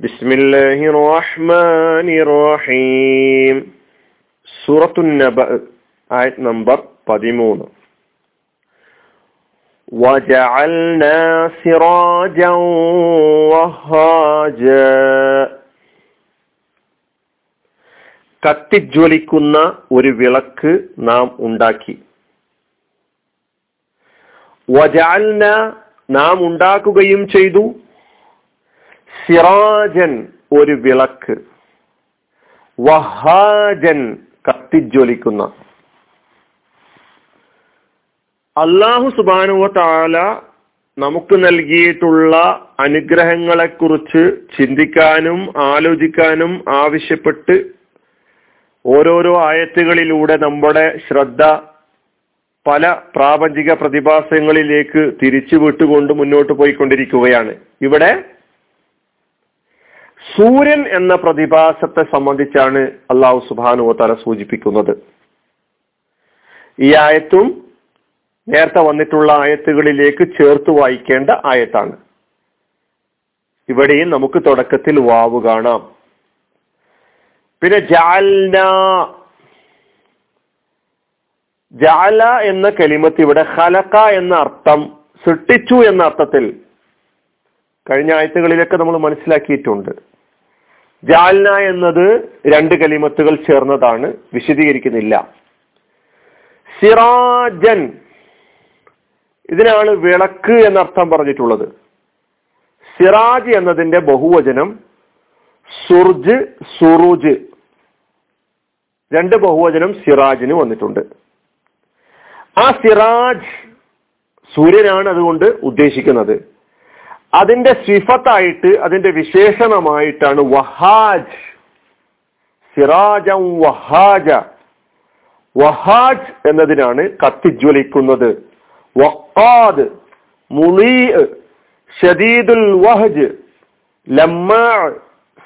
بسم الله الرحمن الرحيم سورة النبأ آية نمبر 13 وجعلنا سراجا وهاجا കത്തിജ്വലിക്കുന്ന ഒരു വിളക്ക് നാം ഉണ്ടാക്കി വജാൽന നാം ഉണ്ടാക്കുകയും ചെയ്തു സിറാജൻ ഒരു വിളക്ക്. വഹാജൻ കത്തിജ്വലിക്കുന്ന. അള്ളാഹു സുബാനുവ താല നമുക്ക് നൽകിയിട്ടുള്ള അനുഗ്രഹങ്ങളെക്കുറിച്ച് ചിന്തിക്കാനും ആലോചിക്കാനും ആവശ്യപ്പെട്ട് ഓരോരോ ആയത്തുകളിലൂടെ നമ്മുടെ ശ്രദ്ധ പല പ്രാപഞ്ചിക പ്രതിഭാസങ്ങളിലേക്ക് തിരിച്ചു വിട്ടുകൊണ്ട് മുന്നോട്ട് പോയിക്കൊണ്ടിരിക്കുകയാണ്. ഇവിടെ സൂര്യൻ എന്ന പ്രതിഭാസത്തെ സംബന്ധിച്ചാണ് അള്ളാഹു സുബാനുവത്താല സൂചിപ്പിക്കുന്നത്. ഈ ആയത്തും നേരത്തെ വന്നിട്ടുള്ള ആയത്തുകളിലേക്ക് ചേർത്ത് വായിക്കേണ്ട ആയത്താണ്. ഇവിടെയും നമുക്ക് തുടക്കത്തിൽ വാവ് കാണാം. പിന്നെ ജാൽന ജാല എന്ന കലിമത്ത് ഇവിടെ ഹലക്ക എന്ന അർത്ഥം സൃഷ്ടിച്ചു എന്ന അർത്ഥത്തിൽ കഴിഞ്ഞ ആഴ്ചകളിലൊക്കെ നമ്മൾ മനസ്സിലാക്കിയിട്ടുണ്ട്. ജാൽന എന്നത് രണ്ട് കലിമത്തുകൾ ചേർന്നതാണ് വിശദീകരിക്കുന്നില്ല. സിറാജൻ. ഇതിനാണ് വിളക്ക് എന്നർത്ഥം പറഞ്ഞിട്ടുള്ളത്. സിറാജ് എന്നതിന്റെ ബഹുവചനം സുർജ് സുറൂജ്. രണ്ട് ബഹുവചനം സിറാജിന് വന്നിട്ടുണ്ട്. ആ സിറാജ് സൂര്യനാണ് അതുകൊണ്ട് ഉദ്ദേശിക്കുന്നത്. അതിന്റെ സിഫത്തായിട്ട് അതിന്റെ വിശേഷണമായിട്ടാണ് വഹാജ്. സിറാജം വഹാജ. വഹാജ് എന്നതിനാണ് കത്തിജ്വലിക്കുന്നത്. വക്കാദ് മുളീ ഷദീദുൽ വഹജ്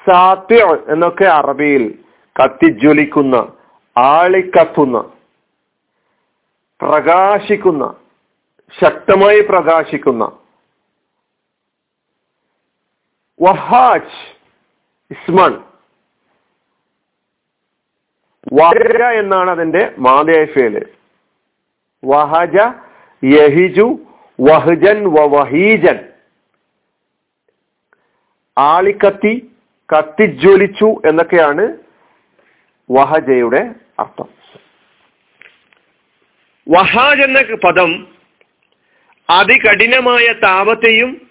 സാത്യ എന്നൊക്കെ അറബിയിൽ കത്തിജ്വലിക്കുന്ന ആളിക്കത്തുന്ന പ്രകാശിക്കുന്ന ശക്തമായി പ്രകാശിക്കുന്ന വഹാജ് ഇസ്മാൻ. വഹജ എന്നാണ് അതിന്റെ മാതേഫേൽ വഹജ യഹിജു വഹജൻ വഹീജൻ. ആളിക്കത്തി കത്തിജ്വലിച്ചു എന്നൊക്കെയാണ് വഹജയുടെ അർത്ഥം. വഹാജ് എന്ന പദം അതികഠിനമായ താപത്തെയും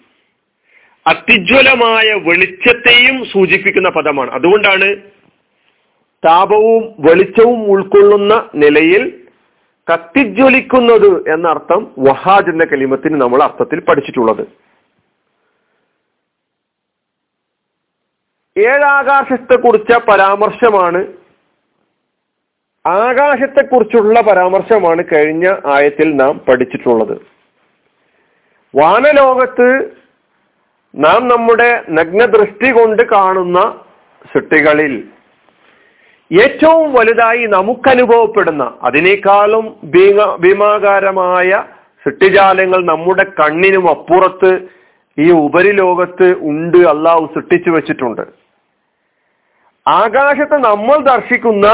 അത്യുജ്വലമായ വെളിച്ചത്തെയും സൂചിപ്പിക്കുന്ന പദമാണ്. അതുകൊണ്ടാണ് താപവും വെളിച്ചവും ഉൾക്കൊള്ളുന്ന നിലയിൽ കത്തിജ്വലിക്കുന്നത് എന്ന അർത്ഥം വഹാജ് എന്ന കലിമത്തിന് നമ്മൾ അർത്ഥത്തിൽ പഠിച്ചിട്ടുള്ളത്. ഏഴാകാശത്തെ കുറിച്ച പരാമർശമാണ്. ആകാശത്തെക്കുറിച്ചുള്ള പരാമർശമാണ് കഴിഞ്ഞ ആയത്തിൽ നാം പഠിച്ചിട്ടുള്ളത്. വാനലോകത്ത് നാം നമ്മുടെ നഗ്നദൃഷ്ടി കൊണ്ട് കാണുന്ന സൃഷ്ടികളിൽ ഏറ്റവും വലുതായി നമുക്കനുഭവപ്പെടുന്ന അതിനേക്കാളും ഭീമ ഭീമാകാരമായ സൃഷ്ടിജാലങ്ങൾ നമ്മുടെ കണ്ണിനും അപ്പുറത്ത് ഈ ഉപരിലോകത്ത് ഉണ്ട് അള്ളാഹു സൃഷ്ടിച്ചു വെച്ചിട്ടുണ്ട്. ആകാശത്ത് നമ്മൾ ദർശിക്കുന്ന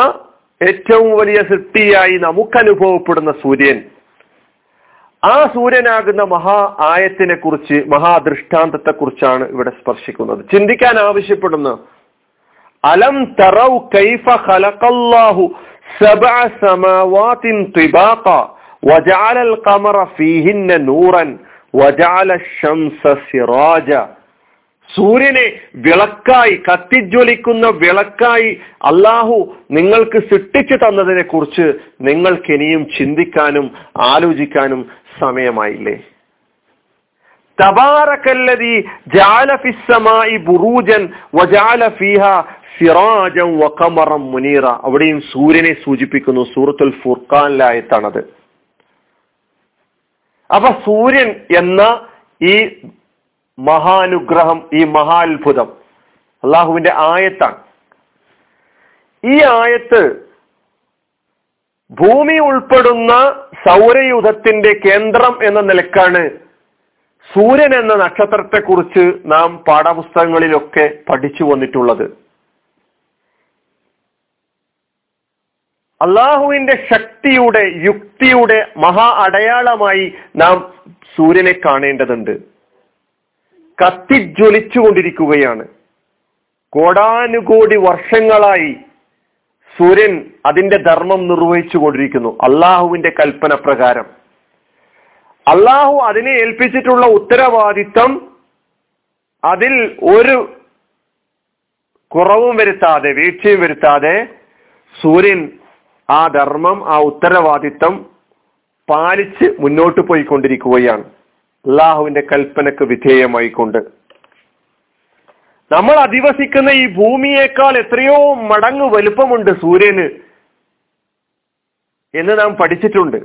ഏറ്റവും വലിയ സൃഷ്ടിയായി നമുക്കനുഭവപ്പെടുന്ന സൂര്യൻ ആ സൂര്യനാകുന്ന മഹാ ആയത്തിനെ കുറിച്ച് മഹാദൃഷ്ടാന്തത്തെ കുറിച്ചാണ് ഇവിടെ സ്പർശിക്കുന്നത്. ചിന്തിക്കാൻ ആവശ്യപ്പെടുന്ന അലം തറൗ കൈഫ ഖലഖല്ലാഹു സബഅ സമാവാതിൻ തിബാഖ വജഅല ഖമറ ഫീഹിന്ന നൂറൻ വജഅല ശംസ സിറാജ. സൂര്യനെ വിളക്കായി കത്തിജ്വലിക്കുന്ന വിളക്കായി അള്ളാഹു നിങ്ങൾക്ക് സൃഷ്ടിച്ചു തന്നതിനെ കുറിച്ച് നിങ്ങൾക്ക് ഇനിയും ചിന്തിക്കാനും ആലോചിക്കാനും സമയമായില്ലേ? തബാറക്കല്ലതി ജാലഫിസമായി ബുറൂജൻ വജാല സിറാജം വഖമറം മുനീറ. അവിടെയും സൂര്യനെ സൂചിപ്പിക്കുന്നു സൂറത്തുൽ ഫുർഖാനിലായത്താണത് അപ്പൊ സൂര്യൻ എന്ന ഈ മഹാനുഗ്രഹം ഈ മഹാത്ഭുതം അള്ളാഹുവിന്റെ ആയത്താണ്. ഈ ആയത്ത് ഭൂമി ഉൾപ്പെടുന്ന സൗരയുധത്തിന്റെ കേന്ദ്രം എന്ന നിലക്കാണ് സൂര്യൻ എന്ന നക്ഷത്രത്തെക്കുറിച്ച് നാം പാഠപുസ്തകങ്ങളിലൊക്കെ പഠിച്ചു വന്നിട്ടുള്ളത്. അള്ളാഹുവിന്റെ ശക്തിയുടെ യുക്തിയുടെ മഹാ അടയാളമായി നാം സൂര്യനെ കാണേണ്ടതുണ്ട്. കത്തിജ്വലിച്ചുകൊണ്ടിരിക്കുകയാണ് കോടാനുകോടി വർഷങ്ങളായി സൂര്യൻ അതിന്റെ ധർമ്മം നിർവഹിച്ചു കൊണ്ടിരിക്കുന്നു. അള്ളാഹുവിന്റെ കൽപ്പന പ്രകാരം. അള്ളാഹു അതിനെ ഏൽപ്പിച്ചിട്ടുള്ള ഉത്തരവാദിത്തം അതിൽ ഒരു കുറവും വരുത്താതെ വീഴ്ചയും വരുത്താതെ സൂര്യൻ ആ ധർമ്മം ആ ഉത്തരവാദിത്തം പാലിച്ച് മുന്നോട്ട് പോയിക്കൊണ്ടിരിക്കുകയാണ്. അള്ളാഹുവിന്റെ കൽപ്പനക്ക് വിധേയമായിക്കൊണ്ട്. നമ്മൾ അധിവസിക്കുന്ന ഈ ഭൂമിയേക്കാൾ എത്രയോ മടങ്ങ് വലുപ്പമുണ്ട് സൂര്യന് എന്ന് നാം പഠിച്ചിട്ടുണ്ട്.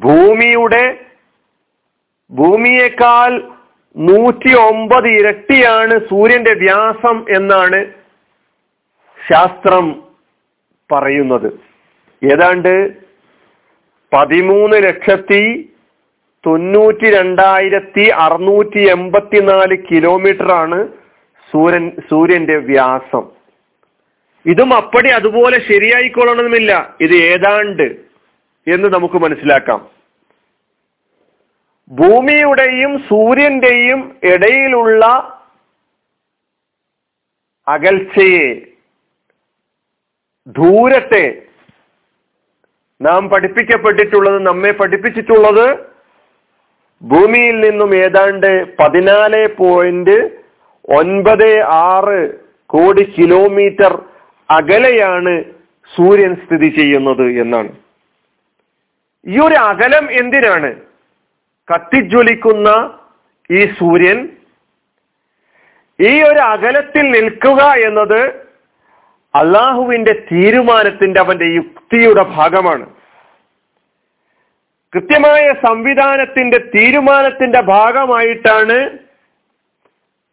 ഭൂമിയുടെ ഭൂമിയേക്കാൾ നൂറ്റി ഒമ്പത് ഇരട്ടിയാണ് സൂര്യന്റെ വ്യാസം എന്നാണ് ശാസ്ത്രം പറയുന്നത്. ഏതാണ്ട് പതിമൂന്ന് ലക്ഷത്തി തൊണ്ണൂറ്റി രണ്ടായിരത്തി അറുന്നൂറ്റി എൺപത്തിനാല് കിലോമീറ്റർ ആണ് സൂര്യൻ സൂര്യന്റെ വ്യാസം. ഇതും അപ്പടി അതുപോലെ ശരിയായിക്കൊള്ളണമെന്നില്ല ഇത് ഏതാണ്ട് എന്ന് നമുക്ക് മനസ്സിലാക്കാം. ഭൂമിയുടെയും സൂര്യന്റെയും ഇടയിലുള്ള അകൽച്ചയെ ദൂരത്തെ നാം പഠിപ്പിക്കപ്പെട്ടിട്ടുള്ളത് നമ്മെ പഠിപ്പിച്ചിട്ടുള്ളത് ഭൂമിയിൽ നിന്നും ഏതാണ്ട് പതിനാല് പോയിന്റ് ഒൻപത് ആറ് കോടി കിലോമീറ്റർ അകലെയാണ് സൂര്യൻ സ്ഥിതി ചെയ്യുന്നത് എന്നാണ്. ഈ ഒരു അകലം എന്തിനാണ്? കത്തിജ്വലിക്കുന്ന ഈ സൂര്യൻ ഈ ഒരു അകലത്തിൽ നിൽക്കുക എന്നത് അള്ളാഹുവിന്റെ തീരുമാനത്തിന്റെ അവന്റെ യുക്തിയുടെ ഭാഗമാണ്. കൃത്യമായ സംവിധാനത്തിന്റെ തീരുമാനത്തിന്റെ ഭാഗമായിട്ടാണ്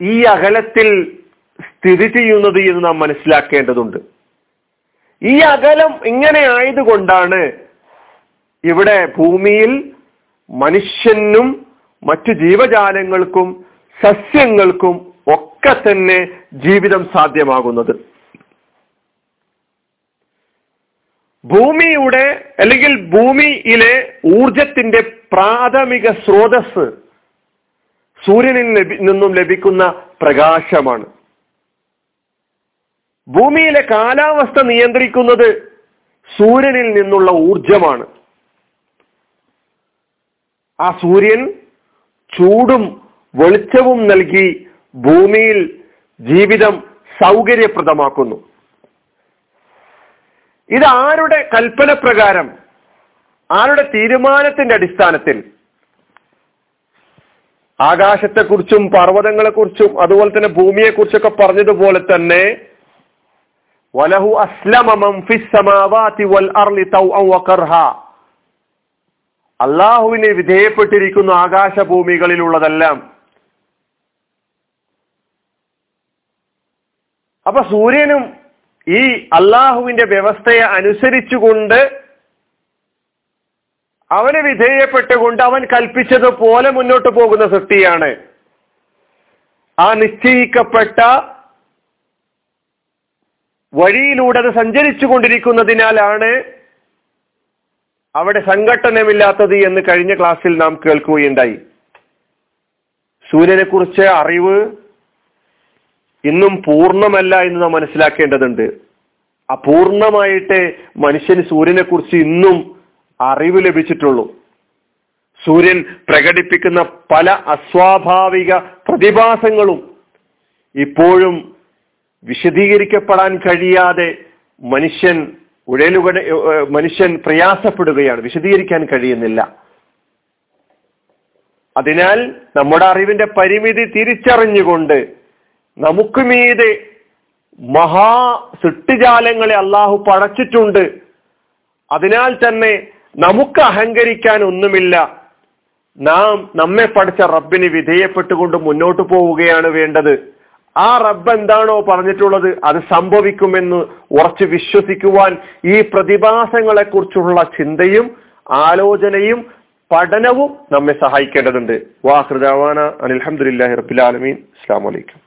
ഈ അകലത്തിൽ സ്ഥിതി ചെയ്യുന്നത് എന്ന് നാം മനസ്സിലാക്കേണ്ടതുണ്ട്. ഈ അകലം ഇങ്ങനെ ആയതുകൊണ്ടാണ് ഇവിടെ ഭൂമിയിൽ മനുഷ്യനും മറ്റു ജീവജാലങ്ങൾക്കും സസ്യങ്ങൾക്കും ഒക്കെ തന്നെ ജീവിതം സാധ്യമാകുന്നത്. ഭൂമിയുടെ അല്ലെങ്കിൽ ഭൂമിയിലെ ഊർജത്തിന്റെ പ്രാഥമിക സ്രോതസ് സൂര്യനിൽ നിന്നും ലഭിക്കുന്ന പ്രകാശമാണ്. ഭൂമിയിലെ കാലാവസ്ഥ നിയന്ത്രിക്കുന്നത് സൂര്യനിൽ നിന്നുള്ള ഊർജമാണ്. ആ സൂര്യൻ ചൂടും വെളിച്ചവും നൽകി ഭൂമിയിൽ ജീവിതം സൗകര്യപ്രദമാക്കുന്നു. ഇത് ആരുടെ കൽപ്പന പ്രകാരം? ആരുടെ തീരുമാനത്തിന്റെ അടിസ്ഥാനത്തിൽ? ആകാശത്തെക്കുറിച്ചും പർവതങ്ങളെക്കുറിച്ചും അതുപോലെ തന്നെ ഭൂമിയെക്കുറിച്ചൊക്കെ പറഞ്ഞതുപോലെ തന്നെ വലഹു അള്ളാഹുവിനെ വിധേയപ്പെട്ടിരിക്കുന്ന ആകാശഭൂമികളിലുള്ളതെല്ലാം. അപ്പൊ സൂര്യനും ഈ അള്ളാഹുവിന്റെ വ്യവസ്ഥയെ അനുസരിച്ചുകൊണ്ട് അവന് വിധേയപ്പെട്ടുകൊണ്ട് അവൻ കൽപ്പിച്ചതുപോലെ മുന്നോട്ട് പോകുന്ന സൃഷ്ടിയാണ്. ആ നിശ്ചയിക്കപ്പെട്ട വഴിയിലൂടെ അത് സഞ്ചരിച്ചു കൊണ്ടിരിക്കുന്നതിനാലാണ് അവിടെ സംഘട്ടനമില്ലാത്തത് എന്ന് കഴിഞ്ഞ ക്ലാസ്സിൽ നാം കേൾക്കുകയുണ്ടായി. സൂര്യനെ കുറിച്ച് അറിവ് ഇന്നും പൂർണമല്ല എന്ന് നാം മനസ്സിലാക്കേണ്ടതുണ്ട്. അപൂർണമായിട്ട് മനുഷ്യന് സൂര്യനെ കുറിച്ച് ഇന്നും അറിവ് ലഭിച്ചിട്ടുള്ളൂ. സൂര്യൻ പ്രകടിപ്പിക്കുന്ന പല അസ്വാഭാവിക പ്രതിഭാസങ്ങളും ഇപ്പോഴും വിശദീകരിക്കപ്പെടാൻ കഴിയാതെ മനുഷ്യൻ ഉഴലുകട മനുഷ്യൻ പ്രയാസപ്പെടുകയാണ്. വിശദീകരിക്കാൻ കഴിയുന്നില്ല. അതിനാൽ നമ്മുടെ അറിവിന്റെ പരിമിതി തിരിച്ചറിഞ്ഞുകൊണ്ട് നമുക്ക് മീതെ മഹാ സൃഷ്ടിജാലങ്ങളെ അള്ളാഹു പടച്ചിട്ടുണ്ട്. അതിനാൽ തന്നെ നമുക്ക് അഹങ്കരിക്കാൻ ഒന്നുമില്ല. നാം നമ്മെ പഠിച്ച റബ്ബിന് വിധേയപ്പെട്ടുകൊണ്ട് മുന്നോട്ട് പോവുകയാണ് വേണ്ടത്. ആ റബ്ബ് എന്താണോ പറഞ്ഞിട്ടുള്ളത് അത് സംഭവിക്കുമെന്ന് ഉറച്ചു വിശ്വസിക്കുവാൻ ഈ പ്രതിഭാസങ്ങളെ കുറിച്ചുള്ള ചിന്തയും ആലോചനയും പഠനവും നമ്മെ സഹായിക്കേണ്ടതുണ്ട്. വാഹൃദാന അനിൽഹമുല്ലാഹി റബുലാലമീൻ അസ്സാം വലൈക്കും